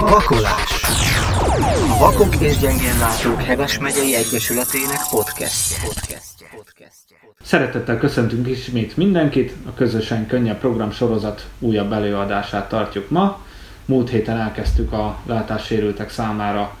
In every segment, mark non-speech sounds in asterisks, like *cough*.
Vakolás A Vakok és Gyengénlátók Heves megyei Egyesületének podcastje. podcastje. Szeretettel köszöntünk ismét mindenkit, a közösen könnyebb program sorozat újabb előadását tartjuk ma. Múlt héten elkezdtük a látássérültek számára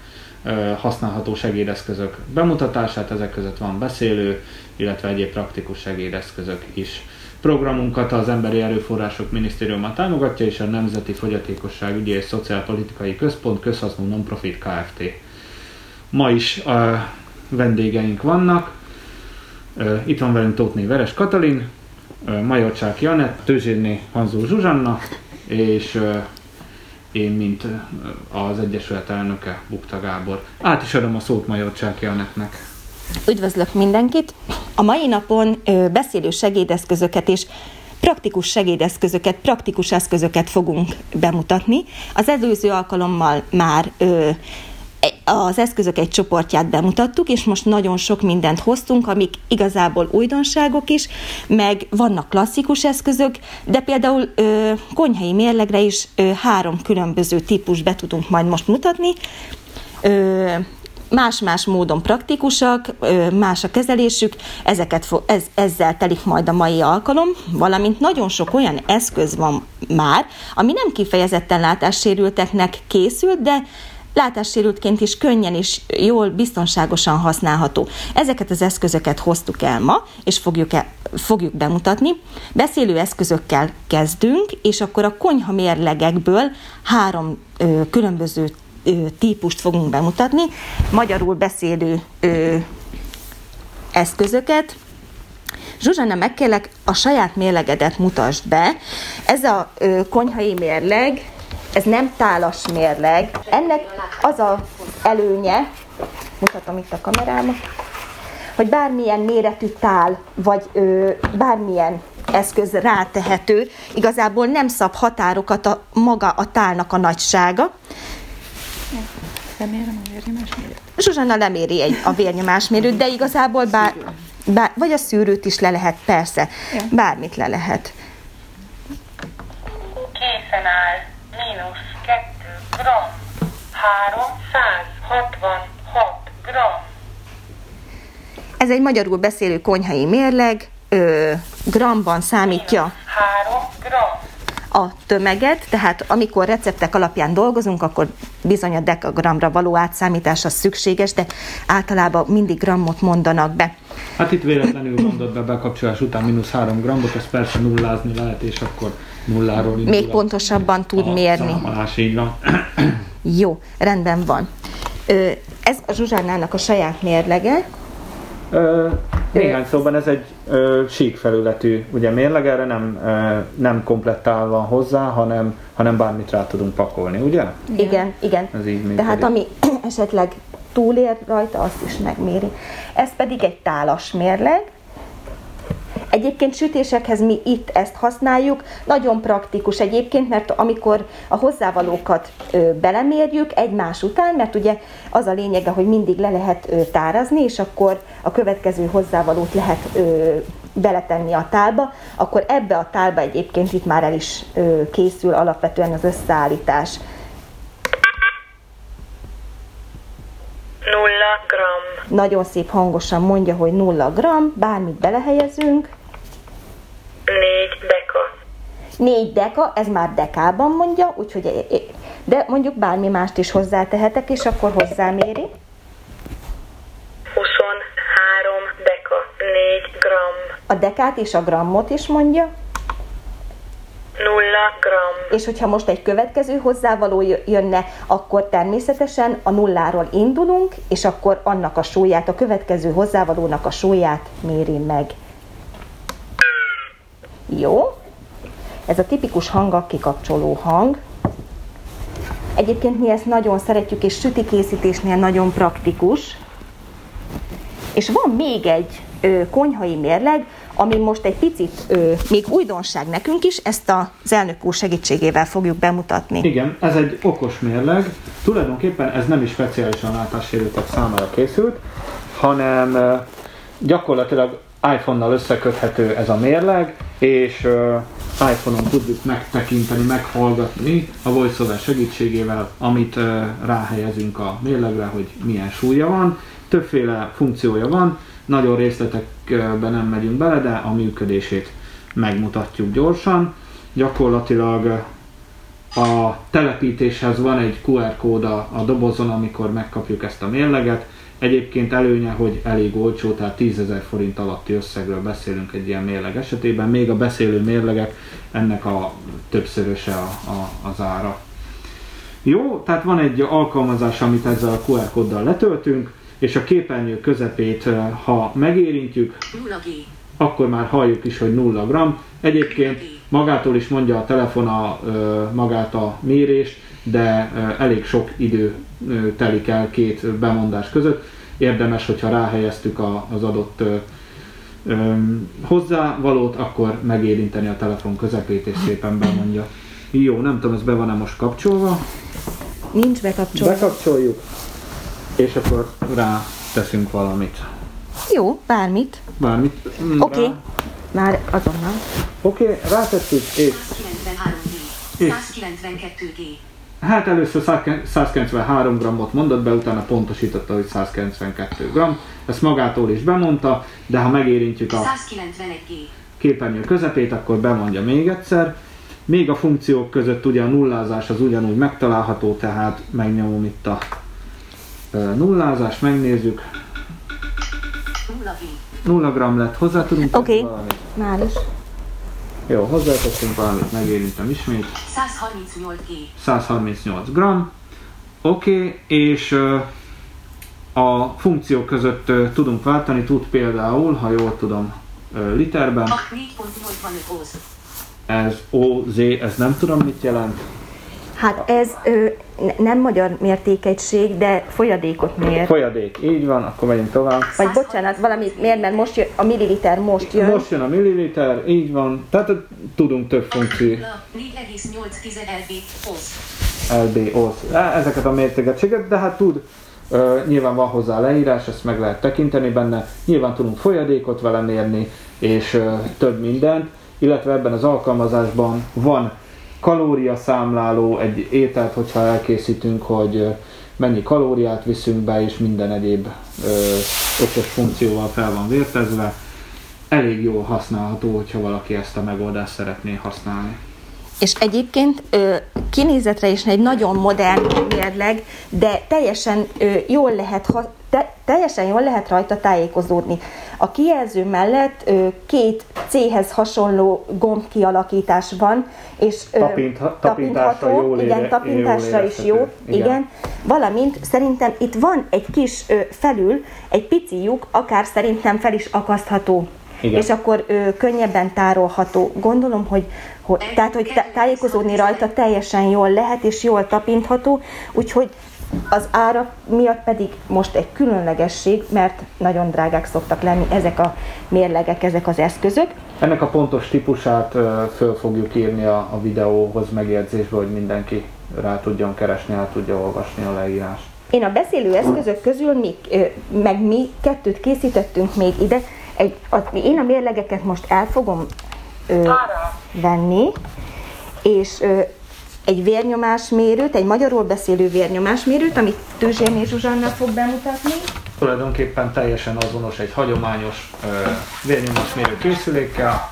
használható segédeszközök bemutatását, ezek között van beszélő, illetve egyéb praktikus segédeszközök is. Programunkat az Emberi Erőforrások Minisztériuma támogatja, és a Nemzeti Fogyatékosságügyi és Szociálpolitikai Központ közhasznú nonprofit Kft. Ma is a vendégeink vannak. Itt van velünk Tótné Veres Katalin, Majorcsák Janett, Tőzsérné Hanzó Zsuzsanna, és én, mint az Egyesület elnöke, Bukta Gábor. Át is adom a szót Majorcsák Janettnek. Üdvözlök mindenkit! A mai napon beszélő segédeszközöket és praktikus segédeszközöket, praktikus eszközöket fogunk bemutatni. Az előző alkalommal már ö, az eszközök egy csoportját bemutattuk, és most nagyon sok mindent hoztunk, amik igazából újdonságok is, meg vannak klasszikus eszközök, de például ö, konyhai mérlegre is ö, három különböző típus be tudunk majd most mutatni. Ö, más-más módon praktikusak, más a kezelésük, ezeket fo- ez, ezzel telik majd a mai alkalom, valamint nagyon sok olyan eszköz van már, ami nem kifejezetten látássérülteknek készült, de látássérültként is könnyen és jól, biztonságosan használható. Ezeket az eszközöket hoztuk el ma, és fogjuk, el, fogjuk bemutatni. Beszélő eszközökkel kezdünk, és akkor a konyha mérlegekből három ö, különböző ö, típust fogunk bemutatni, magyarul beszélő ö, eszközöket, Zsuzsanna, megkérlek, a saját mérlegedet mutasd be. Ez a ö, konyhai mérleg, ez nem tálas mérleg. Ennek az a előnye, mutatom itt a kamerámat, hogy bármilyen méretű tál, vagy ö, bármilyen eszköz rátehető, igazából nem szab határokat a maga a tálnak a nagysága. Remélem a vérnyomásmérőt. Zsuzsanna leméri egy, a vérnyomásmérőt, de igazából bár, bár, vagy a szűrőt is le lehet, persze, Ja. bármit le lehet. készen áll, mínusz 2 gram, 366 gram. Ez egy magyarul beszélő konyhai mérleg, ö, gramban számítja 3 gram. A tömeget, tehát amikor receptek alapján dolgozunk, akkor bizony a dekagramra való átszámítás az szükséges, de általában mindig grammot mondanak be. Hát itt véletlenül mondott be bekapcsolás után mínusz 3 grammot, ezt persze nullázni lehet, és akkor nulláról indul Még pontosabban tud a mérni. Számolás, így van. Jó, rendben van. Ez a Zsuzsánának a saját mérlege. Néhány szóban ez egy ö, sík felületű ugye mérleg, erre nem, ö, nem komplettál van hozzá, hanem, hanem bármit rá tudunk pakolni, ugye? Igen, igen. Ez így működik. Tehát ami *clears throat* esetleg túlér rajta, azt is megméri. Ez pedig egy tálas mérleg. Egyébként sütésekhez mi itt ezt használjuk, nagyon praktikus egyébként, mert amikor a hozzávalókat belemérjük egymás után, mert ugye az a lényege, hogy mindig le lehet tárazni, és akkor a következő hozzávalót lehet beletenni a tálba, akkor ebbe a tálba egyébként itt már el is készül alapvetően az összeállítás. 0 gram. Nagyon szép hangosan mondja, hogy 0 gram, bármit belehelyezünk. 4 deka. 4 deka, ez már dekában mondja, úgyhogy de mondjuk bármi mást is hozzátehetek, és akkor hozzáméri. 23 deka. 4 gram. A dekát és a grammot is mondja, 0 gram. és hogyha most egy következő hozzávaló jö- jönne, akkor természetesen a nulláról indulunk, és akkor annak a súlyát, a következő hozzávalónak a súlyát méri meg. Jó? Ez a tipikus hang, kikapcsoló hang. Egyébként mi ezt nagyon szeretjük, és sütikészítésnél nagyon praktikus. És van még egy ö, konyhai mérleg, ami most egy picit ö, még újdonság nekünk is, ezt az elnök úr segítségével fogjuk bemutatni. Igen, ez egy okos mérleg. Tulajdonképpen ez nem is speciálisan látássérültek számára készült, hanem gyakorlatilag iPhone-nal összeköthető ez a mérleg, és uh, iPhone-on tudjuk megtekinteni, meghallgatni a VoiceOver segítségével, amit uh, ráhelyezünk a mérlegre, hogy milyen súlya van. Többféle funkciója van, nagyon részletekbe nem megyünk bele, de a működését megmutatjuk gyorsan. Gyakorlatilag a telepítéshez van egy QR kód a, a dobozon, amikor megkapjuk ezt a mérleget. Egyébként előnye, hogy elég olcsó, tehát 10 ezer forint alatti összegről beszélünk egy ilyen mérleg esetében. Még a beszélő mérlegek ennek a többszöröse a, a, az ára. Jó, tehát van egy alkalmazás, amit ezzel a QR kóddal letöltünk, és a képernyő közepét, ha megérintjük, 0G. akkor már halljuk is, hogy 0 gram. Egyébként magától is mondja a telefon a, magát a mérést, de elég sok idő telik el két bemondás között. Érdemes, hogyha ráhelyeztük a, az adott hozzávalót, akkor megérinteni a telefon közepét és szépen bemondja. Jó, nem tudom, ez be van-e most kapcsolva. Nincs bekapcsolva. Bekapcsoljuk, és akkor rá teszünk valamit. Jó, bármit. Bármit. Mm, Oké, okay. már azonnal. Oké, okay, rátettük, és 193G. 192G. Hát először 193 grammot mondott be, utána pontosította, hogy 192 gram. Ezt magától is bemondta, de ha megérintjük a 191G. képernyő közepét, akkor bemondja még egyszer. Még a funkciók között ugye a nullázás az ugyanúgy megtalálható, tehát megnyomom itt a nullázást, megnézzük. 0G. 0 gram lett, hozzá tudunk Oké. valamit? Már is. Jó, hozzáteszünk valamit, megérintem ismét. 138G. 138 gram. Oké, okay, és a funkciók között tudunk váltani, tud például, ha jól tudom, literben, A 4.85 oz. ez OZ, ez nem tudom mit jelent. Hát ez ö, ne- nem magyar mértékegység, de folyadékot mér. Folyadék, így van, akkor megyünk tovább. Vagy bocsánat, valamit mér, mert most jön, a milliliter most jön. Most jön a milliliter, így van, tehát tudunk több funkció, 4,8 lb oz. LB, OZ, Á, ezeket a mértékegységet, de hát tud, ö, nyilván van hozzá leírás, ezt meg lehet tekinteni benne, nyilván tudunk folyadékot vele mérni, és ö, több mindent, illetve ebben az alkalmazásban van kalóriaszámláló, egy ételt, hogyha elkészítünk, hogy mennyi kalóriát viszünk be, és minden egyéb ö, összes funkcióval fel van vértezve. Elég jól használható, hogyha valaki ezt a megoldást szeretné használni. És egyébként ö, kinézetre is egy nagyon modern mérleg, de teljesen ö, jól lehet, ha, te, teljesen jól lehet rajta tájékozódni. A kijelző mellett ö, két C-hez hasonló gomb kialakítás van, és ö, Tapint- tapintásra jól ére- igen, tapintásra jól is jó, Igen. igen. Valamint szerintem itt van egy kis ö, felül, egy pici lyuk, akár szerintem fel is akasztható. Igen. És akkor ö, könnyebben tárolható. Gondolom, hogy, hogy tehát, hogy tá- tájékozódni rajta teljesen jól lehet, és jól tapintható, úgyhogy az ára miatt pedig most egy különlegesség, mert nagyon drágák szoktak lenni ezek a mérlegek, ezek az eszközök. Ennek a pontos típusát föl fogjuk írni a, a videóhoz megjegyzésbe, hogy mindenki rá tudjon keresni, el tudja olvasni a leírást. Én a beszélő eszközök közül mi, meg mi kettőt készítettünk még ide. Egy, a, én a mérlegeket most el fogom ö, venni, és ö, egy vérnyomásmérőt, egy magyarul beszélő vérnyomásmérőt, amit Tőzsérné Zsuzsanna fog bemutatni. Tulajdonképpen teljesen azonos egy hagyományos ö, vérnyomásmérő készülékkel.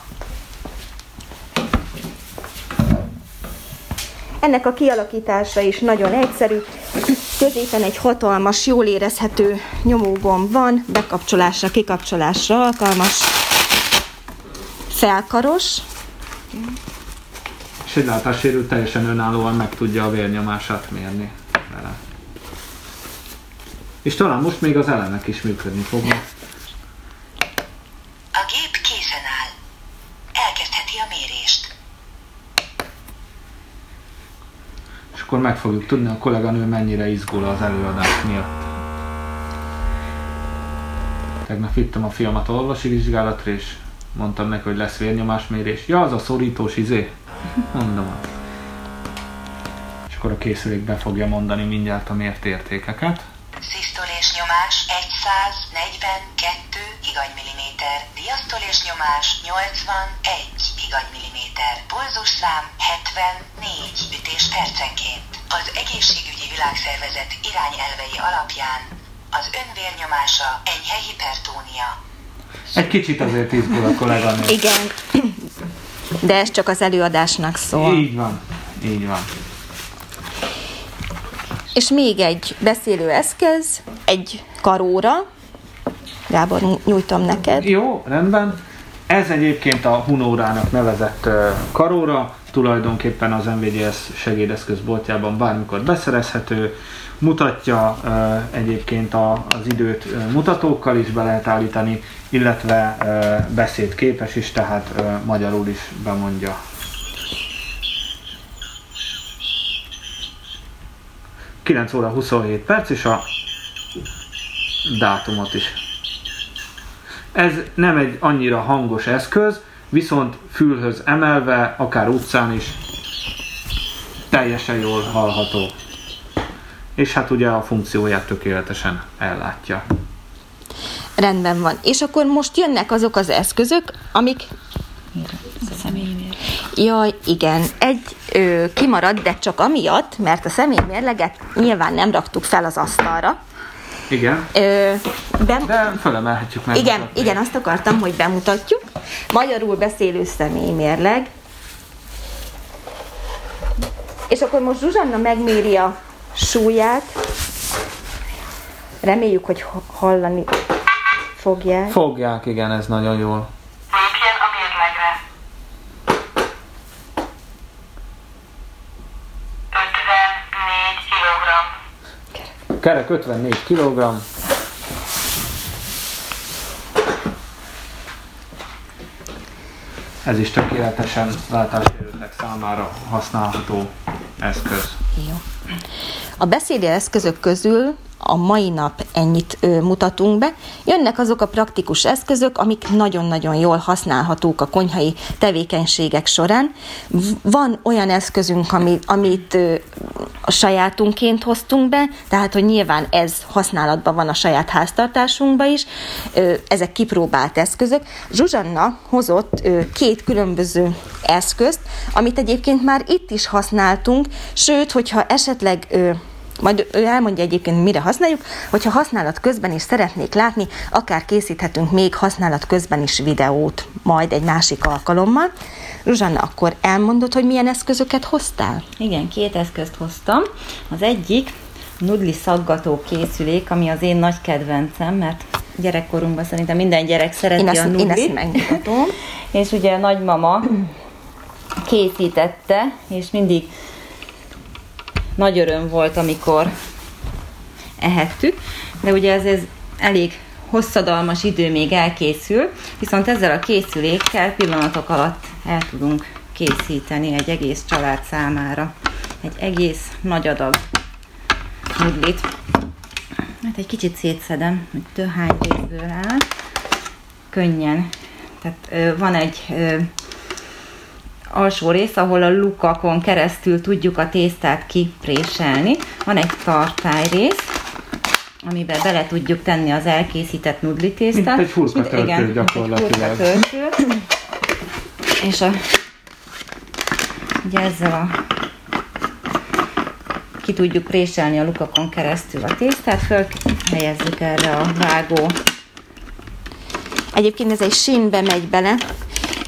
Ennek a kialakítása is nagyon egyszerű. Középen egy hatalmas, jól érezhető nyomógomb van, bekapcsolásra, kikapcsolásra alkalmas, felkaros, És egy látássérült teljesen önállóan meg tudja a vérnyomását mérni vele. És talán most még az elemek is működni fognak. A gép készen áll. Elkezdheti a mérést. És akkor meg fogjuk tudni a kolléganő mennyire izgul az előadás miatt. Tegnap vittem a fiamat orvosi vizsgálatra, és mondtam neki, hogy lesz vérnyomásmérés. Ja, az a szorítós izé. Mondom. És akkor a készülék be fogja mondani mindjárt a mért értékeket. Szisztolés nyomás 142 iganymilliméter, diasztolés nyomás 81 iganymilliméter, pulzusszám 74 ütés percenként. Az egészségügyi világszervezet irányelvei alapján az önvérnyomása enyhe hipertónia. Egy kicsit azért izgul a kolléganő. Igen, de ez csak az előadásnak szól. Így van, így van. És még egy beszélő eszköz, egy karóra. Gábor, nyújtom neked. Jó, rendben. Ez egyébként a Hunórának nevezett karóra, tulajdonképpen az MVGS segédeszközboltjában bármikor beszerezhető, mutatja egyébként az időt mutatókkal is be lehet állítani, illetve beszédképes is, tehát magyarul is bemondja. Kilenc óra 27 perc, és a dátumot is. Ez nem egy annyira hangos eszköz, viszont fülhöz emelve, akár utcán is teljesen jól hallható. És hát ugye a funkcióját tökéletesen ellátja. Rendben van. És akkor most jönnek azok az eszközök, amik... Jaj, igen. Egy ö, kimarad, de csak amiatt, mert a személymérleget nyilván nem raktuk fel az asztalra. Igen, Ö, bem- de fölemelhetjük meg. igen, igen, azt akartam, hogy bemutatjuk. Magyarul beszélő személymérleg. És akkor most Zsuzsanna megméri a súlyát. Reméljük, hogy ha- hallani fogják. Fogják, igen, ez nagyon jól. Lépjen a mérlegre. 54 kg. Kerek 54 kg. Ez is tökéletesen látássérültek számára használható eszköz. Jó. A beszédi eszközök közül a mai nap ennyit ö, mutatunk be. Jönnek azok a praktikus eszközök, amik nagyon-nagyon jól használhatók a konyhai tevékenységek során. Van olyan eszközünk, ami, amit ö, a sajátunként hoztunk be, tehát hogy nyilván ez használatban van a saját háztartásunkban is. Ö, Ezek kipróbált eszközök. Zsuzsanna hozott ö, két különböző eszközt, amit egyébként már itt is használtunk, sőt, hogyha esetleg ö, majd ő elmondja egyébként, mire használjuk, hogyha használat közben is szeretnék látni, akár készíthetünk még használat közben is videót, majd egy másik alkalommal. Zsuzsanna, akkor elmondod, hogy milyen eszközöket hoztál? Igen, két eszközt hoztam. Az egyik nudli szaggató készülék, ami az én nagy kedvencem, mert gyerekkorunkban szerintem minden gyerek szereti Én a ezt, én nudlit. ezt megmutatom. *laughs* És ugye a nagymama *clears throat* készítette, és mindig nagy öröm volt, amikor ehettük, de ugye ez, ez elég hosszadalmas idő még elkészül, viszont ezzel a készülékkel pillanatok alatt el tudunk készíteni egy egész család számára egy egész nagy adag nudlit. Hát egy kicsit szétszedem, hogy töhány részből áll. Könnyen. Tehát van egy alsó rész, ahol a lukakon keresztül tudjuk a tésztát kipréselni. Van egy tartály rész, amiben bele tudjuk tenni az elkészített nudli tésztát. Mint egy Mint- igen, egy gyakorlatilag. hurkatöltő. És a, ugye ezzel a ki tudjuk préselni a lukakon keresztül a tésztát, föl helyezzük erre a vágó Egyébként ez egy sínbe megy bele,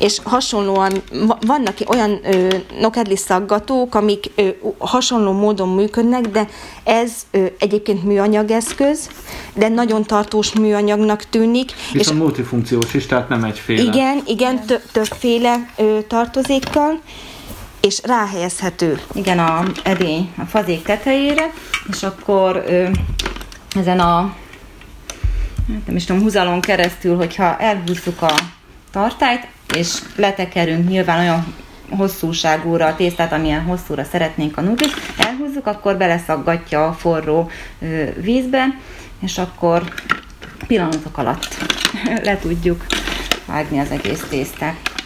és hasonlóan va- vannak olyan ö, nokedli szaggatók, amik ö, hasonló módon működnek, de ez ö, egyébként műanyageszköz, de nagyon tartós műanyagnak tűnik. Viszont multifunkciós is, tehát nem egyféle. Igen, igen, tö- többféle ö, tartozékkal, és ráhelyezhető. igen, a edény a fazék tetejére, és akkor ö, ezen a hát nem is tudom, húzalon keresztül, hogyha elhúzzuk a tartályt, és letekerünk nyilván olyan hosszúságúra a tésztát, amilyen hosszúra szeretnénk a nudlit, elhúzzuk, akkor beleszaggatja a forró vízbe, és akkor pillanatok alatt *laughs* le tudjuk vágni az egész tésztát.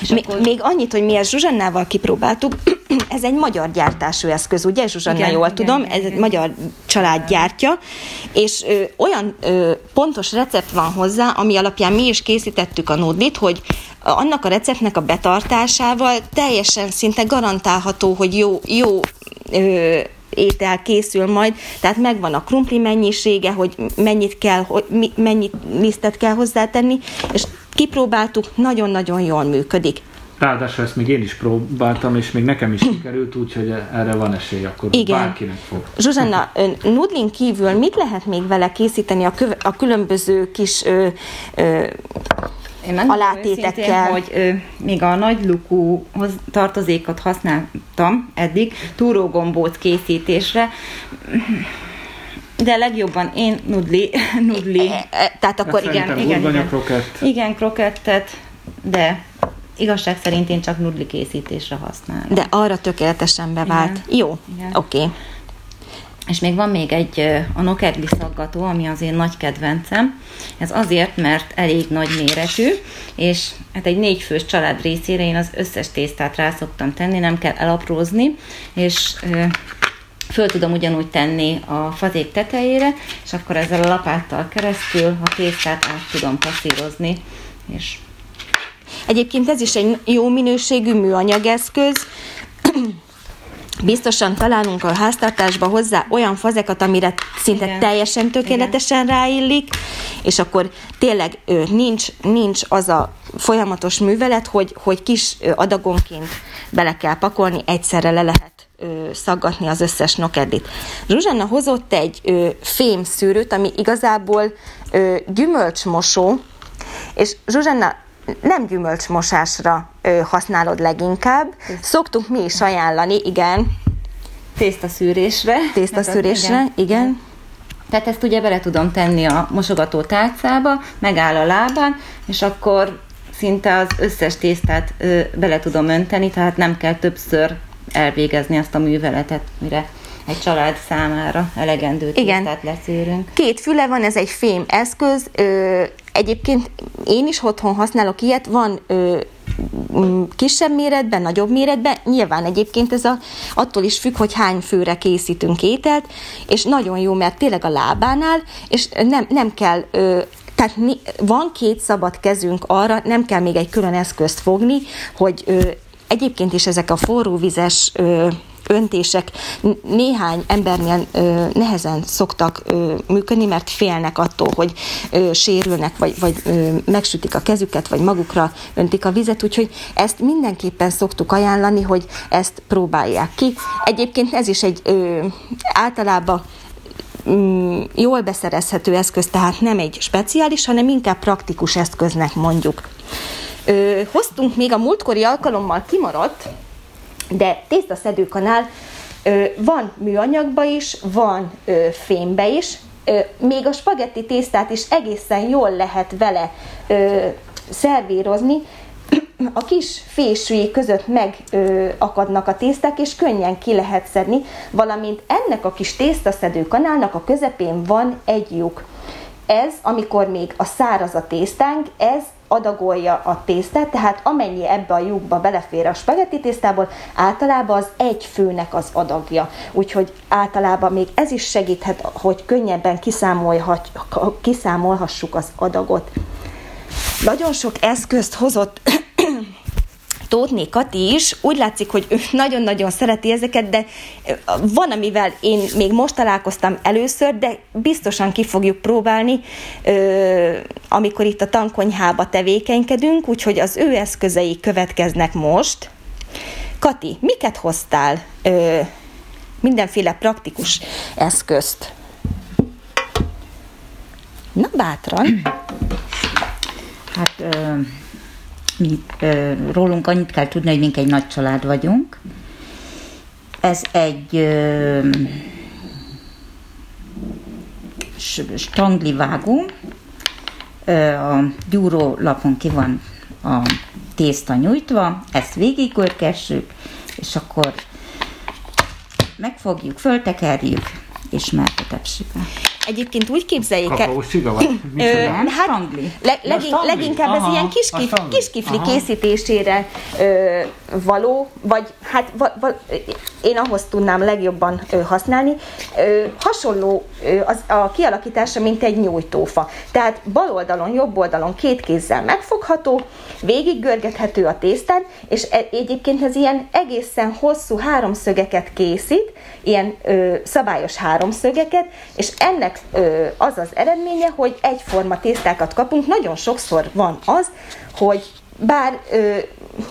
És Még, még annyit, hogy mi ezt Zsuzsannával kipróbáltuk, *clears throat* ez egy magyar gyártású eszköz, ugye Zsuzsanna, Igen, jól igen, tudom, igen, ez egy magyar család gyártja, és ö, olyan ö, pontos recept van hozzá, ami alapján mi is készítettük a nudlit, hogy annak a receptnek a betartásával teljesen szinte garantálható, hogy jó, jó ö, étel készül majd, tehát megvan a krumpli mennyisége, hogy mennyit kell, hogy mi, mennyit lisztet kell hozzátenni, és kipróbáltuk, nagyon-nagyon jól működik. Ráadásul ezt még én is próbáltam, és még nekem is sikerült, úgyhogy erre van esély, akkor Igen. bárkinek fog. Zsuzsanna, nudlin kívül mit lehet még vele készíteni a, köve, a különböző kis ö, ö, Én alátétekkel. őszintén, hogy ö, még a nagy lukúhoz tartozékot használtam eddig túrógombóc készítésre, de legjobban én nudli, *laughs* nudli, e, e, tehát akkor Hát igen, igen, igen. krokett. igen, krokettet, de igazság szerint én csak nudli készítésre használom. de arra tökéletesen bevált. Igen. Jó, Igen. oké. Okay. És még van még egy a nokedli szaggató, ami az én nagy kedvencem. Ez azért, mert elég nagy méretű, és hát egy négyfős család részére én az összes tésztát rá szoktam tenni, nem kell elaprózni, és föl tudom ugyanúgy tenni a fazék tetejére, és akkor ezzel a lapáttal keresztül a tésztát át tudom passzírozni, és Egyébként ez is egy jó minőségű műanyageszköz. *clears throat* Biztosan találunk a háztartásba hozzá olyan fazekat, amire szinte Igen. teljesen tökéletesen ráillik, és akkor tényleg nincs, nincs az a folyamatos művelet, hogy, hogy kis adagonként bele kell pakolni, egyszerre le lehet ö, szaggatni az összes nokedlit. Zsuzsanna hozott egy ö, fém szűrőt, ami igazából ö, gyümölcsmosó, és Zsuzsanna, nem gyümölcsmosásra ö, használod leginkább. Szoktunk mi is ajánlani, igen, tésztaszűrésre. tésztaszűrésre, Hát, igen. igen. Tehát ezt ugye bele tudom tenni a mosogató tálcába, megáll a lábán, és akkor szinte az összes tésztát ö, bele tudom önteni, tehát nem kell többször elvégezni azt a műveletet, mire egy család számára elegendő Igen. tésztát leszűrünk. Két füle van, ez egy fém eszköz. Ö, egyébként én is otthon használok ilyet, van ö, kisebb méretben, nagyobb méretben. Nyilván egyébként ez a, attól is függ, hogy hány főre készítünk ételt, és nagyon jó, mert tényleg a lábánál, és nem, nem kell ö, tehát mi, van két szabad kezünk arra, nem kell még egy külön eszközt fogni, hogy ö, egyébként is ezek a forróvizes öntések néhány embernél ö, nehezen szoktak ö, működni, mert félnek attól, hogy ö, sérülnek, vagy, vagy ö, megsütik a kezüket, vagy magukra öntik a vizet, úgyhogy ezt mindenképpen szoktuk ajánlani, hogy ezt próbálják ki. Egyébként ez is egy ö, általában mm, jól beszerezhető eszköz, tehát nem egy speciális, hanem inkább praktikus eszköznek mondjuk. Ö, hoztunk még a múltkori alkalommal kimaradt, de tésztaszedőkanál ö, van műanyagba is, van ö, fémbe is, ö, még a spagetti tésztát is egészen jól lehet vele ö, szervírozni, a kis fésűjé között megakadnak a tészták, és könnyen ki lehet szedni, valamint ennek a kis tésztaszedő kanálnak a közepén van egy lyuk. Ez, amikor még a száraz a tésztánk, ez adagolja a tésztát, tehát amennyi ebbe a lyukba belefér a spagetti tésztából, általában az egy főnek az adagja. Úgyhogy általában még ez is segíthet, hogy könnyebben kiszámolhassuk az adagot. Nagyon sok eszközt hozott Tótné Kati is, úgy látszik, hogy ő nagyon-nagyon szereti ezeket, de van, amivel én még most találkoztam először, de biztosan ki fogjuk próbálni, amikor itt a tankonyhába tevékenykedünk, úgyhogy az ő eszközei következnek most. Kati, miket hoztál? Mindenféle praktikus eszközt. Na, bátran. Hát ö, mi, ö, rólunk annyit kell tudni, hogy mink egy nagy család vagyunk. Ez egy ö, stangli vágó. Ö, a gyúró lapon ki van a tészta nyújtva, ezt végigörgessük, és akkor megfogjuk, föltekerjük, és már a tepsibe. Egyébként úgy képzeljék el, Kakaós csiga vagy? *clears throat* Hát Stangli. le, legin, stangli. leginkább ez Aha, ilyen a kiskif, stangli. kiskifli Aha. készítésére ö, való, vagy hát va, va, én ahhoz tudnám legjobban használni. Hasonló az, a kialakítása, mint egy nyújtófa. Tehát bal oldalon, jobb oldalon két kézzel megfogható, végig görgethető a tésztán, és e- egyébként ez ilyen egészen hosszú háromszögeket készít, ilyen szabályos háromszögeket, és ennek az az eredménye, hogy egyforma tésztákat kapunk. Nagyon sokszor van az, hogy bár ö,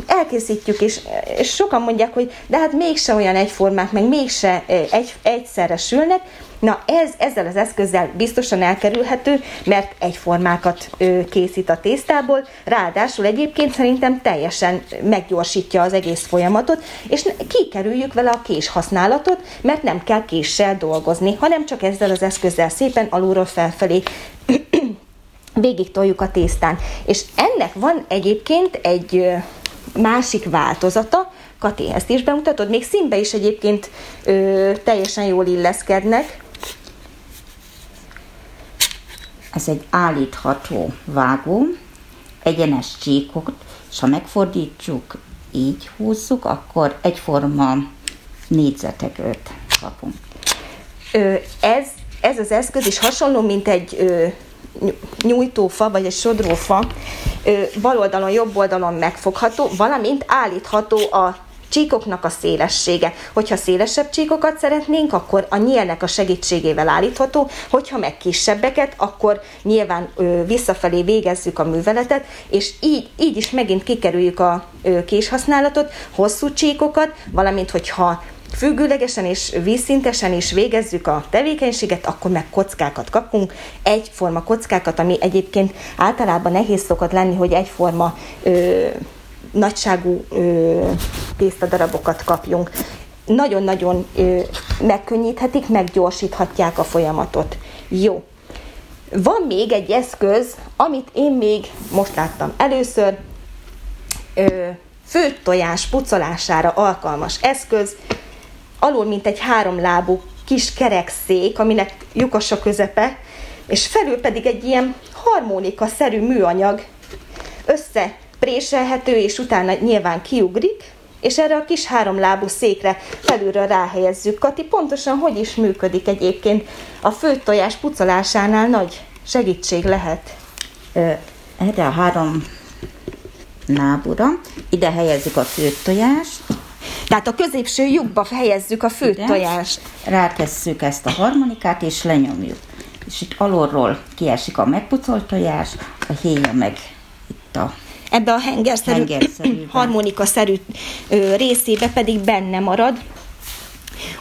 elkészítjük, és, és sokan mondják, hogy de hát mégse olyan egyformák, meg mégse egy, egyszerre sülnek, Na ez ezzel az eszközzel biztosan elkerülhető, mert egyformákat ö, készít a tésztából, ráadásul egyébként szerintem teljesen meggyorsítja az egész folyamatot, és kikerüljük vele a kés használatot, mert nem kell késsel dolgozni, hanem csak ezzel az eszközzel szépen alulról felfelé végig toljuk a tésztán. És ennek van egyébként egy másik változata, Kati, ezt is bemutatod, még színbe is egyébként ö, teljesen jól illeszkednek. Ez egy állítható vágó, egyenes csíkot, és ha megfordítsuk, így húzzuk, akkor egyforma négyzeteket kapunk. Ö, ez, ez az eszköz is hasonló, mint egy ö, nyújtófa, vagy egy sodrófa, bal oldalon, jobb oldalon megfogható, valamint állítható a csíkoknak a szélessége. Hogyha szélesebb csíkokat szeretnénk, akkor a nyílnek a segítségével állítható, hogyha meg kisebbeket, akkor nyilván ö, visszafelé végezzük a műveletet, és így, így is megint kikerüljük a ö, késhasználatot, hosszú csíkokat, valamint hogyha függőlegesen és vízszintesen is végezzük a tevékenységet, akkor meg kockákat kapunk, egyforma kockákat, ami egyébként általában nehéz szokott lenni, hogy egyforma ö, nagyságú ö, tésztadarabokat kapjunk. Nagyon-nagyon ö, megkönnyíthetik, meggyorsíthatják a folyamatot. Jó. Van még egy eszköz, amit én még most láttam először, ö, főtt tojás pucolására alkalmas eszköz, alul mint egy háromlábú kis kerekszék, aminek lyukas a közepe, és felül pedig egy ilyen harmonika-szerű műanyag összepréselhető, és utána nyilván kiugrik, és erre a kis háromlábú székre felülről ráhelyezzük. Kati, pontosan hogy is működik egyébként? A főtt tojás pucolásánál nagy segítség lehet. Ö, Erre a három nábura, ide helyezzük a főtt tojást, Tehát a középső lyukba helyezzük a főtt tojást. rátesszük ezt a harmonikát és lenyomjuk. És itt alulról kiesik a megpucolt tojás, a héja meg itt a ebbe a hengerszerű, *clears throat* harmonikaszerű részébe pedig benne marad.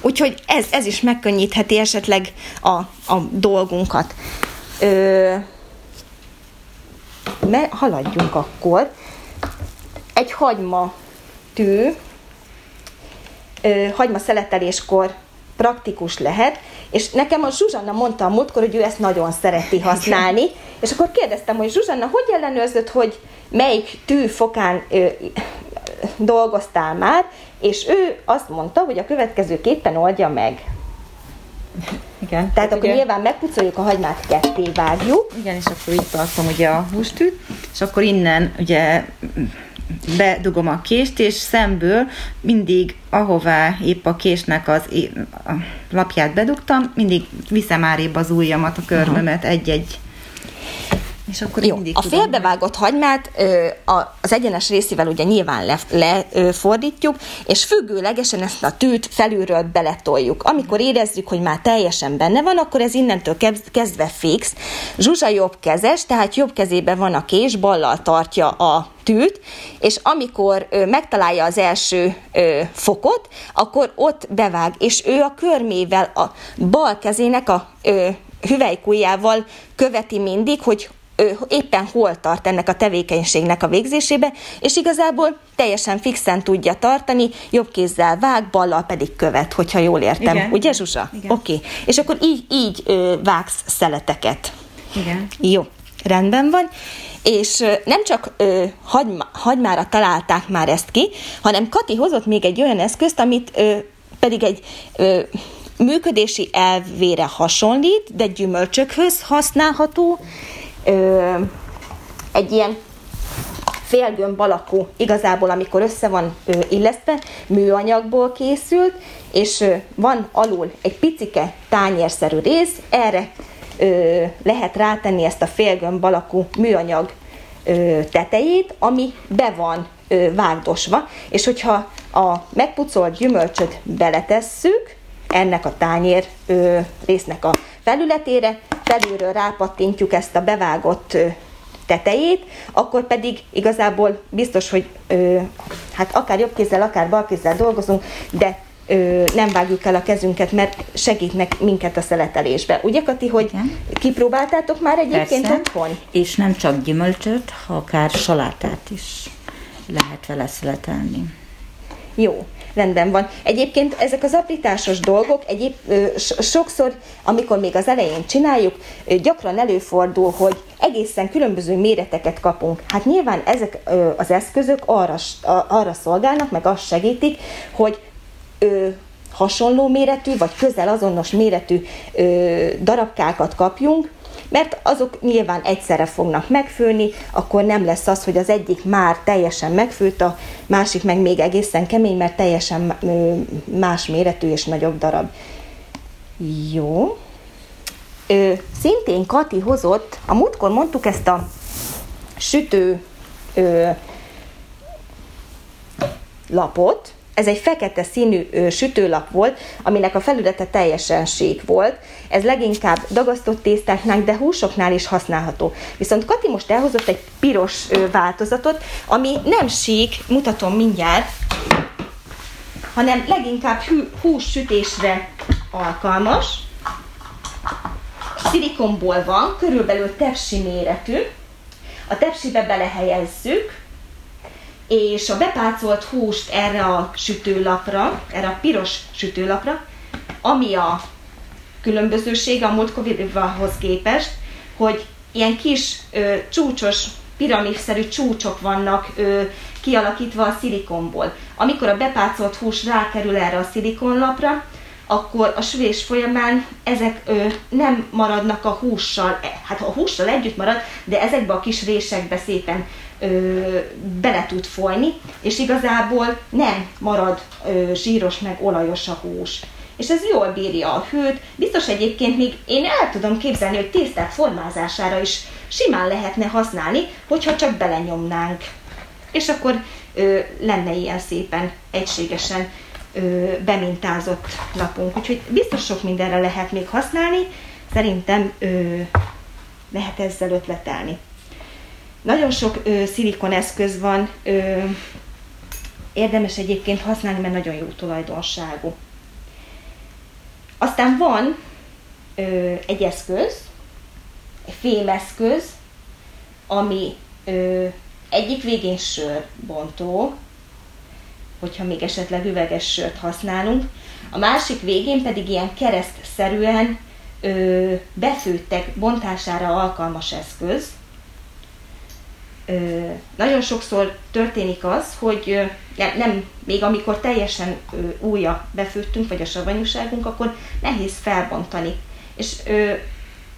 Úgyhogy ez, ez is megkönnyítheti esetleg a, a dolgunkat. Ö, me, haladjunk akkor. Egy hagyma tű, hagyma szeleteléskor praktikus lehet, és nekem a Zsuzsanna mondta a múltkor, hogy ő ezt nagyon szereti használni, és akkor kérdeztem, hogy Zsuzsanna, hogy ellenőrzött, hogy melyik tű fokán ö, dolgoztál már, és ő azt mondta, hogy a következőképpen oldja meg. Igen. Tehát akkor ugye, nyilván megpucoljuk a hagymát, ketté vágjuk, Igen, és akkor így tartom ugye a hústűt, és akkor innen ugye bedugom a kést, és szemből mindig, ahová épp a késnek az a lapját bedugtam, mindig viszem árébb az ujjamat, a körmömet egy-egy. És akkor Jó, a félbevágott hagymát ö, a, az egyenes részével ugye nyilván lefordítjuk, le, és függőlegesen ezt a tűt felülről beletoljuk. Amikor érezzük, hogy már teljesen benne van, akkor ez innentől kez- kezdve fix. Zsuzsa jobb kezes, tehát jobb kezében van a kés, ballal tartja a tűt, és amikor ö, megtalálja az első ö, fokot, akkor ott bevág, és ő a körmével, a bal kezének a ö, hüvelykujjával követi mindig, hogy éppen hol tart ennek a tevékenységnek a végzésébe, és igazából teljesen fixen tudja tartani, jobb kézzel vág, ballal pedig követ, hogyha jól értem. Igen. Ugye, Zsuzsa? Oké. Okay. És akkor így, így vágsz szeleteket. Igen. Jó, rendben van. És nem csak ö, hagyma, hagymára találták már ezt ki, hanem Kati hozott még egy olyan eszközt, amit ö, pedig egy ö, működési elvére hasonlít, de gyümölcsökhöz használható. Ö, egy ilyen félgömb alakú, igazából amikor össze van ö, illesztve, műanyagból készült, és ö, van alul egy picike tányérszerű rész, erre ö, lehet rátenni ezt a félgömb alakú műanyag ö, tetejét, ami be van ö, vágdosva, és hogyha a megpucolt gyümölcsöt beletesszük, ennek a tányér ö, résznek a felületére, felülről rápattintjuk ezt a bevágott tetejét, akkor pedig igazából biztos, hogy ö, hát akár jobb kézzel, akár bal kézzel dolgozunk, de ö, nem vágjuk el a kezünket, mert segítnek minket a szeletelésbe. Ugye Kati, hogy Igen. kipróbáltátok már egyébként Persze. otthon? És nem csak gyümölcsöt, ha akár salátát is lehet vele szeletelni. Jó, rendben van. Egyébként ezek az aprításos dolgok, egyéb, sokszor, amikor még az elején csináljuk, gyakran előfordul, hogy egészen különböző méreteket kapunk. Hát nyilván ezek az eszközök arra, arra szolgálnak, meg azt segítik, hogy hasonló méretű, vagy közel azonos méretű darabkákat kapjunk, mert azok nyilván egyszerre fognak megfőni, akkor nem lesz az, hogy az egyik már teljesen megfőtt, a másik meg még egészen kemény, mert teljesen más méretű és nagyobb darab. Jó. Ö, szintén Kati hozott, a múltkor mondtuk ezt a sütő ö, lapot. Ez egy fekete színű ö, sütőlap volt, aminek a felülete teljesen sík volt. Ez leginkább dagasztott tésztáknál, de húsoknál is hasznlálható. Viszont Kati most elhozott egy piros ö, változatot, ami nem sík, mutatom mindjárt, hanem leginkább hű, hússütésre alkalmas. Szilikonból van, körülbelül tepsi méretű. A tepsibe belehelyezzük, és a bepácolt húst erre a sütőlapra, erre a piros sütőlapra, ami a különbözőség a múltkorihoz képest, hogy ilyen kis ö, csúcsos, piramisszerű csúcsok vannak ö, kialakítva a szilikonból. Amikor a bepácolt hús rákerül erre a szilikonlapra, akkor a süvés folyamán ezek ö, nem maradnak a hússal, e, hát a hússal együtt marad, de ezekbe a kis résekbe szépen ö, bele tud folyni, és igazából nem marad ö, zsíros meg olajos a hús. És ez jól bírja a hőt, biztos egyébként még én el tudom képzelni, hogy tészták formázására is simán lehetne használni, hogyha csak belenyomnánk. És akkor ö, lenne ilyen szépen egységesen ö, bemintázott lapunk. Úgyhogy biztos sok mindenre lehet még használni, szerintem ö, lehet ezzel ötletelni. Nagyon sok ö, szilikon eszköz van, ö, érdemes egyébként használni, mert nagyon jó tulajdonságú. Aztán van ö, egy eszköz, egy fémeszköz, ami ö, egyik végén sörbontó, hogyha még esetleg üveges sört használunk, a másik végén pedig ilyen keresztszerűen ö, befőttek bontására alkalmas eszköz. Nagyon sokszor történik az, hogy nem, nem, még amikor teljesen újra befőttünk, vagy a savanyúságunk, akkor nehéz felbontani. És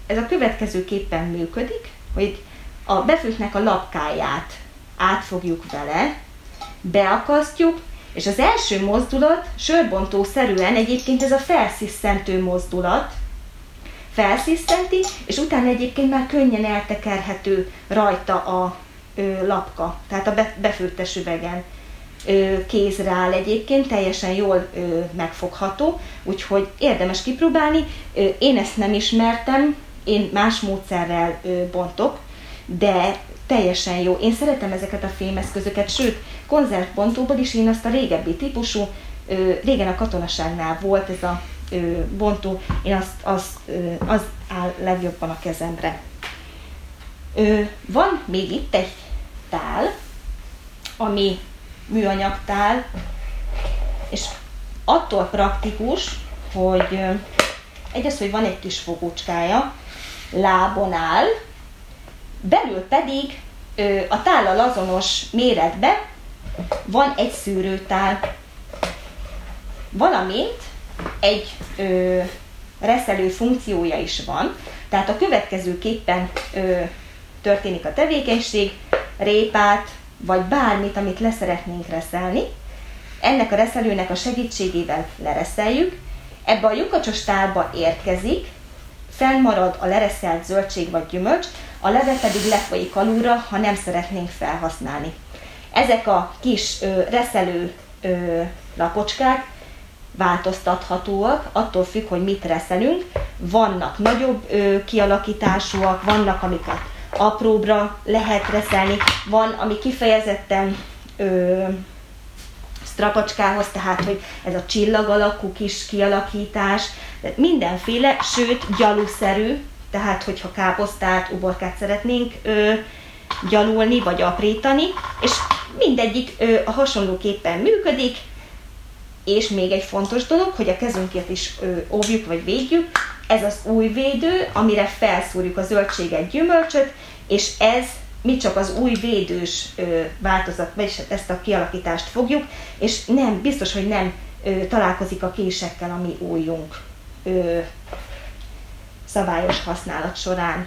ez a következőképpen működik, hogy a befőtnek a lapkáját átfogjuk vele, beakasztjuk, és az első mozdulat sörbontó-szerűen egyébként ez a felszisztentő mozdulat, felszisztenti, és utána egyébként már könnyen eltekerhető rajta a lapka, tehát a be, befőttes üvegen kézre áll egyébként, teljesen jól megfogható, úgyhogy érdemes kipróbálni. Én ezt nem ismertem, én más módszerrel bontok, de teljesen jó. Én szeretem ezeket a fémeszközöket, sőt, konzervbontóból is én azt a régebbi típusú, régen a katonaságnál volt ez a bontó, én azt, azt, az áll legjobban a kezemre. Van még itt egy tál, ami műanyagtál, és attól praktikus, hogy egyrészt, hogy van egy kis fogócskája, lábon áll, belül pedig a tállal azonos méretbe van egy szűrőtál, valamint egy ö, reszelő funkciója is van, tehát a következőképpen ö, történik a tevékenység, répát, vagy bármit, amit leszeretnénk reszelni, ennek a reszelőnek a segítségével lereszeljük, ebbe a lyukacsos tálba érkezik, fennmarad a lereszelt zöldség vagy gyümölcs, a leve pedig lefolyik alulra, ha nem szeretnénk felhasználni. Ezek a kis ö, reszelő ö, lapocskák változtathatóak, attól függ, hogy mit reszelünk. Vannak nagyobb ö, kialakításúak, vannak, amiket apróbra lehet reszelni, van, ami kifejezetten ö, strapacskához, tehát hogy ez a csillag alakú kis kialakítás, tehát mindenféle, sőt gyaluszerű, tehát hogyha káposztát, uborkát szeretnénk ö, gyalulni vagy aprítani, és mindegyik ö, a hasonlóképpen működik, és még egy fontos dolog, hogy a kezünket is ö, óvjuk vagy védjük, ez az új védő, amire felszúrjuk a zöldséget, gyümölcsöt, és ez mi csak az új védős változat, vagyis ezt a kialakítást fogjuk, és nem, biztos, hogy nem találkozik a késekkel a mi újunk szabályos használat során.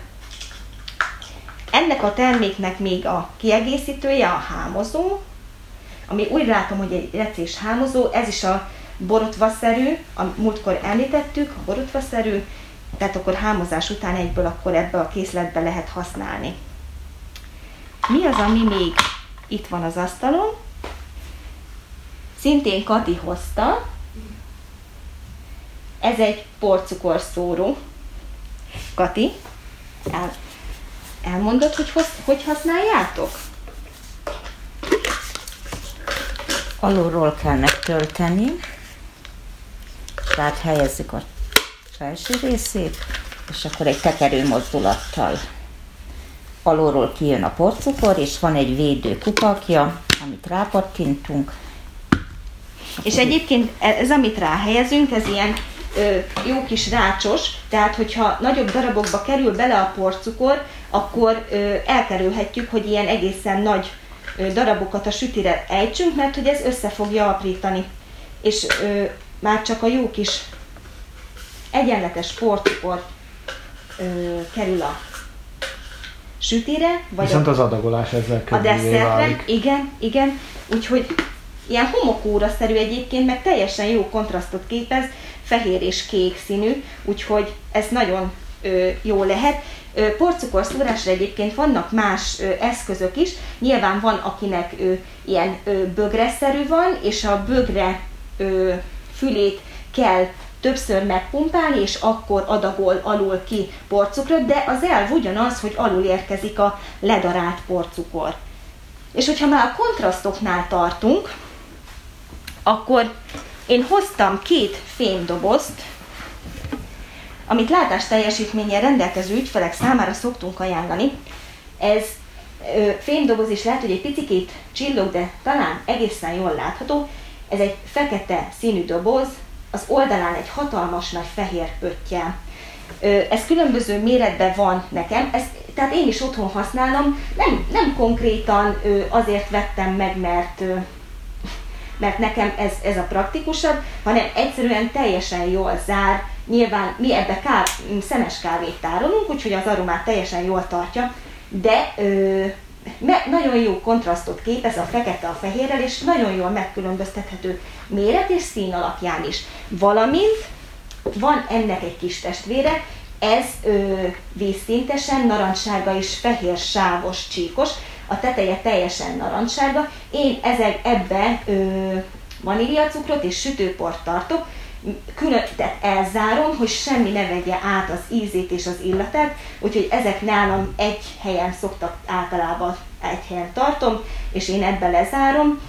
Ennek a terméknek még a kiegészítője a hámozó, ami úgy látom, hogy egy recés hámozó, ez is a borotvaszerű, a múltkor említettük, a borotvaszerű, tehát akkor hámozás után egyből akkor ebbe a készletbe lehet használni. Mi az, ami még itt van az asztalon? Szintén Kati hozta. Ez egy porcukorszóró. Kati, el, elmondod, hogy hoz, hogy használjátok? Alulról kell megtölteni, tehát helyezzük a felső részét, és akkor egy tekerő mozdulattal alulról kijön a porcukor, és van egy védő kupakja, amit rápattintunk. És egyébként ez, amit ráhelyezünk, ez ilyen ö, jó kis rácsos, tehát hogyha nagyobb darabokba kerül bele a porcukor, akkor ö, elkerülhetjük, hogy ilyen egészen nagy ö, darabokat a sütire ejtsünk, mert hogy ez össze fogja aprítani. És ö, már csak a jó kis egyenletes porcukor ö, kerül a sütire, vagy Viszont a, az adagolás ezzel a desszertre. Igen, igen. Úgyhogy ilyen homokóra-szerű egyébként, meg teljesen jó kontrasztot képez, fehér és kék színű, úgyhogy ez nagyon ö, jó lehet. Ö, porcukor szúrásra egyébként vannak más ö, eszközök is, nyilván van, akinek ö, ilyen ö, bögreszerű van, és a bögre ö, fülét kell többször megpumpálni, és akkor adagol alul ki porcukrot, de az elv ugyanaz, hogy alul érkezik a ledarált porcukor. És hogyha már a kontrasztoknál tartunk, akkor én hoztam két fémdobozt, amit látás teljesítménnyel rendelkező ügyfelek számára szoktunk ajánlani. Ez fémdoboz is lehet, hogy egy picikét csillog, de talán egészen jól látható. Ez egy fekete színű doboz, az oldalán egy hatalmas nagy fehér pöttyel. Ez különböző méretben van nekem, ezt, tehát én is otthon használom, nem, nem konkrétan azért vettem meg, mert mert nekem ez, ez a praktikusabb, hanem egyszerűen teljesen jól zár. Nyilván mi ebbe ká, szemes kávét tárolunk, úgyhogy az aromát teljesen jól tartja, de ö, me, nagyon jó kontrasztot képez a fekete a fehérrel, és nagyon jól megkülönböztethető méret és szín alapján is. Valamint van ennek egy kis testvére, ez ö, vízszintesen, narancssárga és fehér sávos csíkos, a teteje teljesen narancssárga. Én ezek ebbe ö, vaníliacukrot és sütőport tartok, külön, tehát elzárom, hogy semmi ne vegye át az ízét és az illatát, úgyhogy ezek nálam egy helyen szoktak általában egy helyen tartom, és én ebbe lezárom.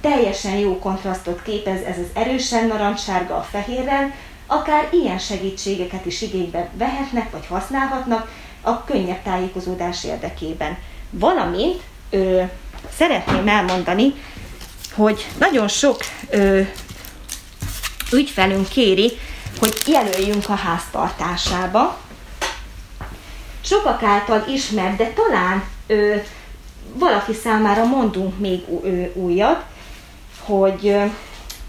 Teljesen jó kontrasztot képez ez az erősen narancssárga a fehérrel, akár ilyen segítségeket is igénybe vehetnek, vagy használhatnak a könnyebb tájékozódás érdekében. Valamint ö, szeretném elmondani, hogy nagyon sok ö, ügyfelünk kéri, hogy jelöljünk a háztartásába. Sokak által ismert, de talán ö, valaki számára mondunk még ö, újat, hogy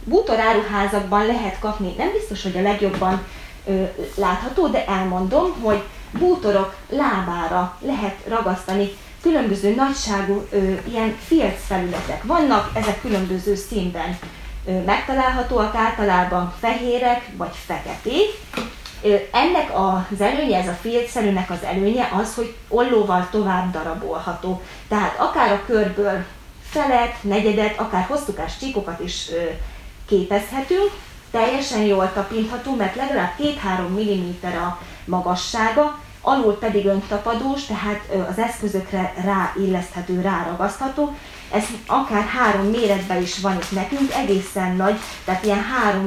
bútoráruházakban lehet kapni, nem biztos, hogy a legjobban ö, látható, de elmondom, hogy bútorok lábára lehet ragasztani különböző nagyságú ö, ilyen filc felületek. Vannak, ezek különböző színben megtalálhatóak, általában fehérek vagy feketék. Ennek az előnye, ez a filcszerűnek az előnye az, hogy ollóval tovább darabolható. Tehát akár a körből felet, negyedet, akár hosszúkás csíkokat is képezhetünk, teljesen jól tapintható, mert legalább 2-3 mm a magassága, alul pedig öntapadós, tehát az eszközökre ráilleszthető, ráragasztható. Ez akár három méretben is van itt nekünk, egészen nagy, tehát ilyen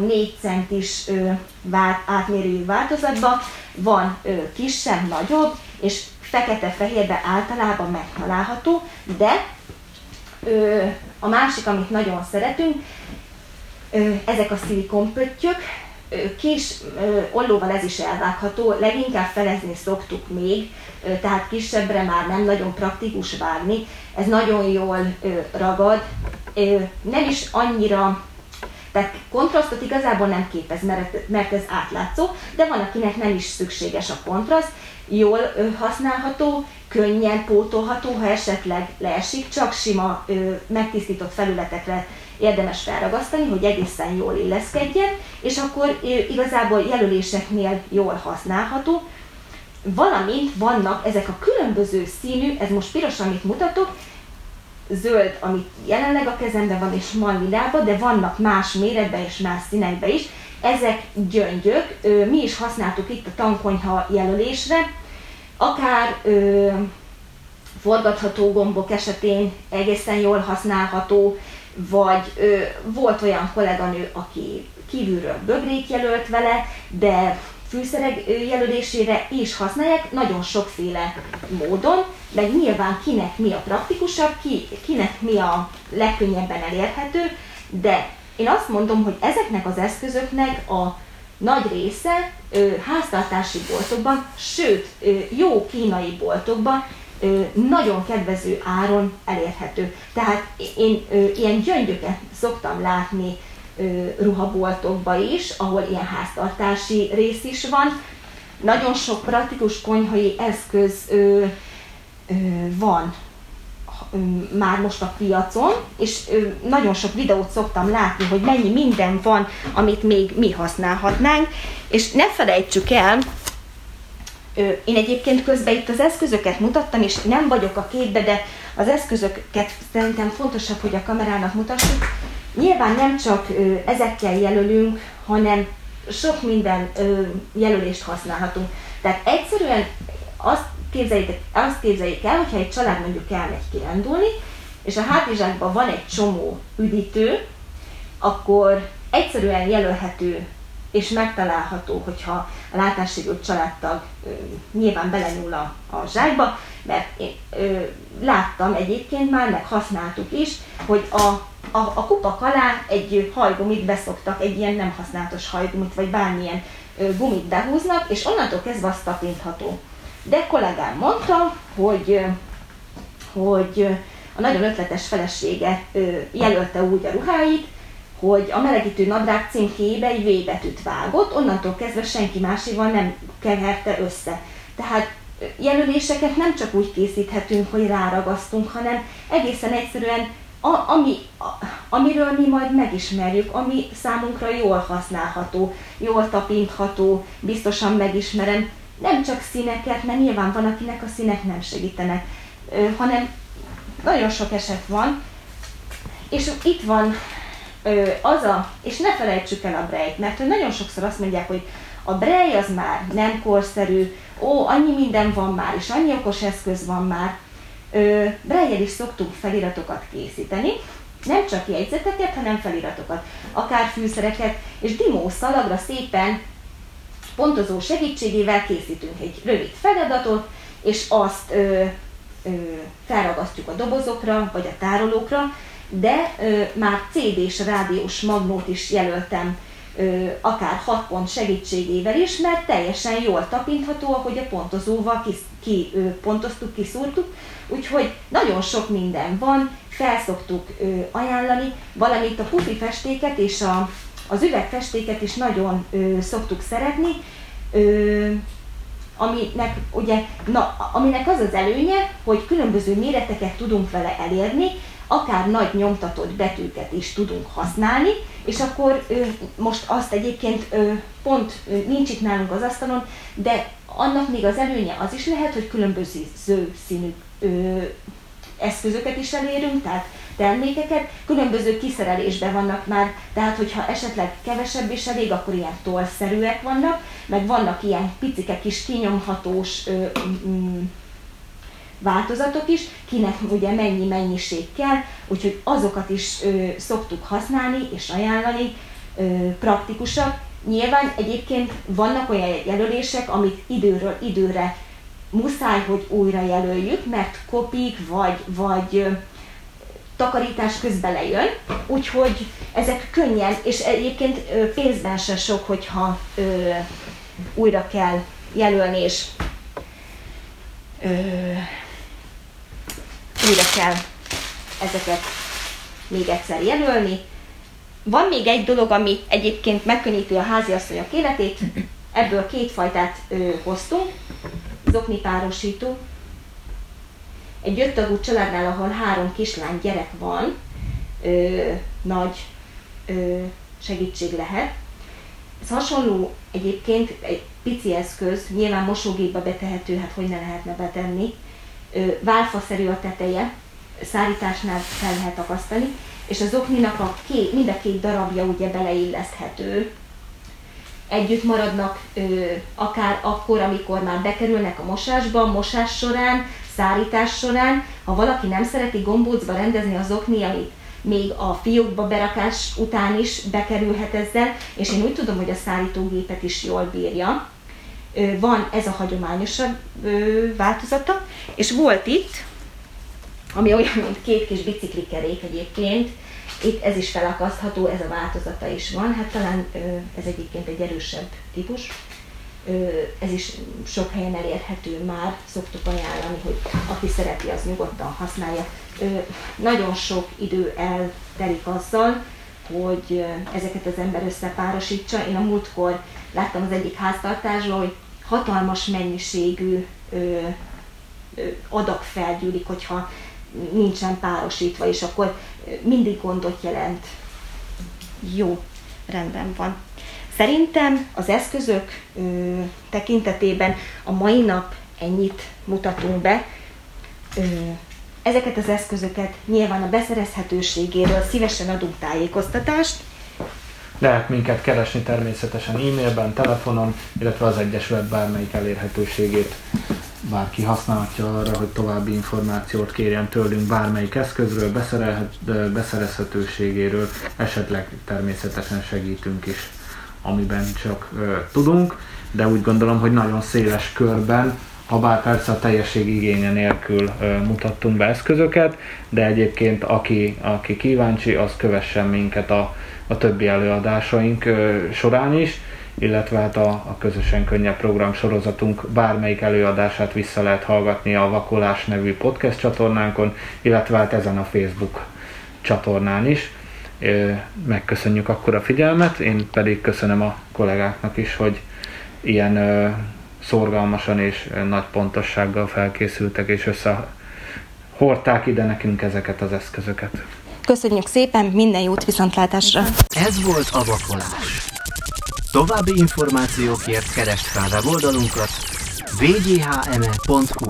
3-4 centis ö, vált, átmérőjű változatban, van ö, kisebb, nagyobb, és fekete-fehérbe általában megtalálható, de ö, a másik, amit nagyon szeretünk, ö, ezek a szilikonpöttyök, kis ollóval ez is elvágható, leginkább felezni szoktuk még, tehát kisebbre már nem nagyon praktikus vágni, ez nagyon jól ragad, nem is annyira tehát kontrasztot igazából nem képez, mert, ez átlátszó, de van, akinek nem is szükséges a kontraszt, jól használható, könnyen pótolható, ha esetleg leesik, csak sima megtisztított felületekre érdemes felragasztani, hogy egészen jól illeszkedjen, és akkor igazából jelöléseknél jól használható. Valamint vannak ezek a különböző színű, ez most piros, amit mutatok, zöld, amit jelenleg a kezemben van, és van de vannak más méretben és más színekben is. Ezek gyöngyök, mi is használtuk itt a tankonyha jelölésre, akár ö, forgatható gombok esetén egészen jól használható, vagy ö, volt olyan kolléganő, aki kívülről bögrét jelölt vele, de fűszerek jelölésére is használják, nagyon sokféle módon, meg nyilván kinek mi a praktikusabb, ki, kinek mi a legkönnyebben elérhető, de én azt mondom, hogy ezeknek az eszközöknek a nagy része ö, háztartási boltokban, sőt, ö, jó kínai boltokban nagyon kedvező áron elérhető. Tehát én ilyen gyöngyöket szoktam látni ruhaboltokba is, ahol ilyen háztartási rész is van. Nagyon sok praktikus konyhai eszköz van már most a piacon, és nagyon sok videót szoktam látni, hogy mennyi minden van, amit még mi használhatnánk, és ne felejtsük el, én egyébként közben itt az eszközöket mutattam, és nem vagyok a képbe, de az eszközöket szerintem fontosabb, hogy a kamerának mutassuk. Nyilván nem csak ezekkel jelölünk, hanem sok minden jelölést használhatunk. Tehát egyszerűen azt képzeljétek, azt képzeljék el, hogyha egy család mondjuk elmegy kirándulni, és a hátizsákban van egy csomó üdítő, akkor egyszerűen jelölhető és megtalálható, hogyha a látássérült családtag ö, nyilván belenyúl a, a zsákba, mert én ö, láttam egyébként már, meg használtuk is, hogy a, a, a kupak alá egy hajgumit beszoktak, egy ilyen nem használatos hajgumit, vagy bármilyen ö, gumit behúznak, és onnantól kezdve az tapintható. De kollégám mondta, hogy, hogy a nagyon ötletes felesége jelölte úgy a ruháit, hogy a melegítő nadrág címkéjébe egy V betűt vágott, onnantól kezdve senki másival nem keverte össze. Tehát jelöléseket nem csak úgy készíthetünk, hogy ráragasztunk, hanem egészen egyszerűen a, ami, a, amiről mi majd megismerjük, ami számunkra jól használható, jól tapintható, biztosan megismerem, nem csak színeket, mert nyilván van, akinek a színek nem segítenek, hanem nagyon sok eset van, és itt van az a, és ne felejtsük el a brejt, mert hogy nagyon sokszor azt mondják, hogy a brej az már nem korszerű, ó, annyi minden van már, és annyi okos eszköz van már. Brejjel is szoktunk feliratokat készíteni, nem csak jegyzeteket, hanem feliratokat, akár fűszereket, és dimó szalagra szépen pontozó segítségével készítünk egy rövid feladatot, és azt ö, ö, felragasztjuk a dobozokra, vagy a tárolókra, de ö, már CD-s rádiós magnót is jelöltem ö, akár 6 pont segítségével is, mert teljesen jól tapintható, ahogy a pontozóval ki, ki ö, kiszúrtuk, úgyhogy nagyon sok minden van, felszoktuk ö, ajánlani, valamint a pufi festéket és a, az üvegfestéket is nagyon ö, szoktuk szeretni, ö, aminek, ugye, na, aminek az az előnye, hogy különböző méreteket tudunk vele elérni, akár nagy nyomtatott betűket is tudunk használni, és akkor most azt egyébként pont nincs itt nálunk az asztalon, de annak még az előnye az is lehet, hogy különböző színű eszközöket is elérünk, tehát termékeket, különböző kiszerelésben vannak már, tehát hogyha esetleg kevesebb is elég, akkor ilyen tollszerűek vannak, meg vannak ilyen picike kis kinyomhatós ö, mm, változatok is, kinek ugye mennyi mennyiség kell, úgyhogy azokat is ö, szoktuk használni és ajánlani, ö, praktikusak. Nyilván egyébként vannak olyan jelölések, amit időről időre muszáj, hogy újra jelöljük, mert kopik vagy, vagy takarítás közben lejön, úgyhogy ezek könnyen, és egyébként ö, pénzben se sok, hogyha ö, újra kell jelölni, és ö, újra kell ezeket még egyszer jelölni. Van még egy dolog, ami egyébként megkönnyíti a háziasszonyok életét, ebből két fajtát ö, hoztunk, zokni párosító. Egy öttagú családnál, ahol három kislány gyerek van, ö, nagy ö, segítség lehet. Ez hasonló egyébként egy pici eszköz, nyilván mosógépbe betehető, hát hogy ne lehetne betenni, válfaszerű a teteje, szárításnál fel lehet akasztani, és az okninak a két, mind a két darabja ugye beleilleszthető. Együtt maradnak ö, akár akkor, amikor már bekerülnek a mosásba, mosás során, szárítás során. Ha valaki nem szereti gombócba rendezni az okni, amit még a fiókba berakás után is bekerülhet ezzel, és én úgy tudom, hogy a szárítógépet is jól bírja van ez a hagyományosabb változata, és volt itt, ami olyan, mint két kis biciklikerék egyébként, itt ez is felakasztható, ez a változata is van, hát talán ez egyébként egy erősebb típus, ez is sok helyen elérhető már, szoktuk ajánlani, hogy aki szereti, az nyugodtan használja. Nagyon sok idő eltelik azzal, hogy ezeket az ember összepárosítsa. Én a múltkor láttam az egyik háztartásban, hogy hatalmas mennyiségű ö, ö, adag felgyűlik, hogyha nincsen párosítva, és akkor mindig gondot jelent. Jó, rendben van. Szerintem az eszközök ö, tekintetében a mai nap ennyit mutatunk be. Ö, ezeket az eszközöket nyilván a beszerezhetőségéről szívesen adunk tájékoztatást, lehet minket keresni természetesen e-mailben, telefonon, illetve az Egyesület bármelyik elérhetőségét. Bárki használhatja arra, hogy további információt kérjen tőlünk bármelyik eszközről, beszerezhetőségéről, esetleg természetesen segítünk is, amiben csak ö, tudunk, de úgy gondolom, hogy nagyon széles körben ha bár persze a teljesség igénye nélkül ö, mutattunk be eszközöket, de egyébként aki, aki kíváncsi, az kövessen minket a a többi előadásaink során is, illetve hát a, a Közösen Könnyebb program sorozatunk bármelyik előadását vissza lehet hallgatni a Vakolás nevű podcast csatornánkon, illetve hát ezen a Facebook csatornán is. Megköszönjük akkor a figyelmet, én pedig köszönöm a kollégáknak is, hogy ilyen szorgalmasan és nagy pontossággal felkészültek és összehordták ide nekünk ezeket az eszközöket. Köszönjük szépen, minden jót viszontlátásra! Ez volt a vakolás. További információkért keresd fel weboldalunkat wghme.hu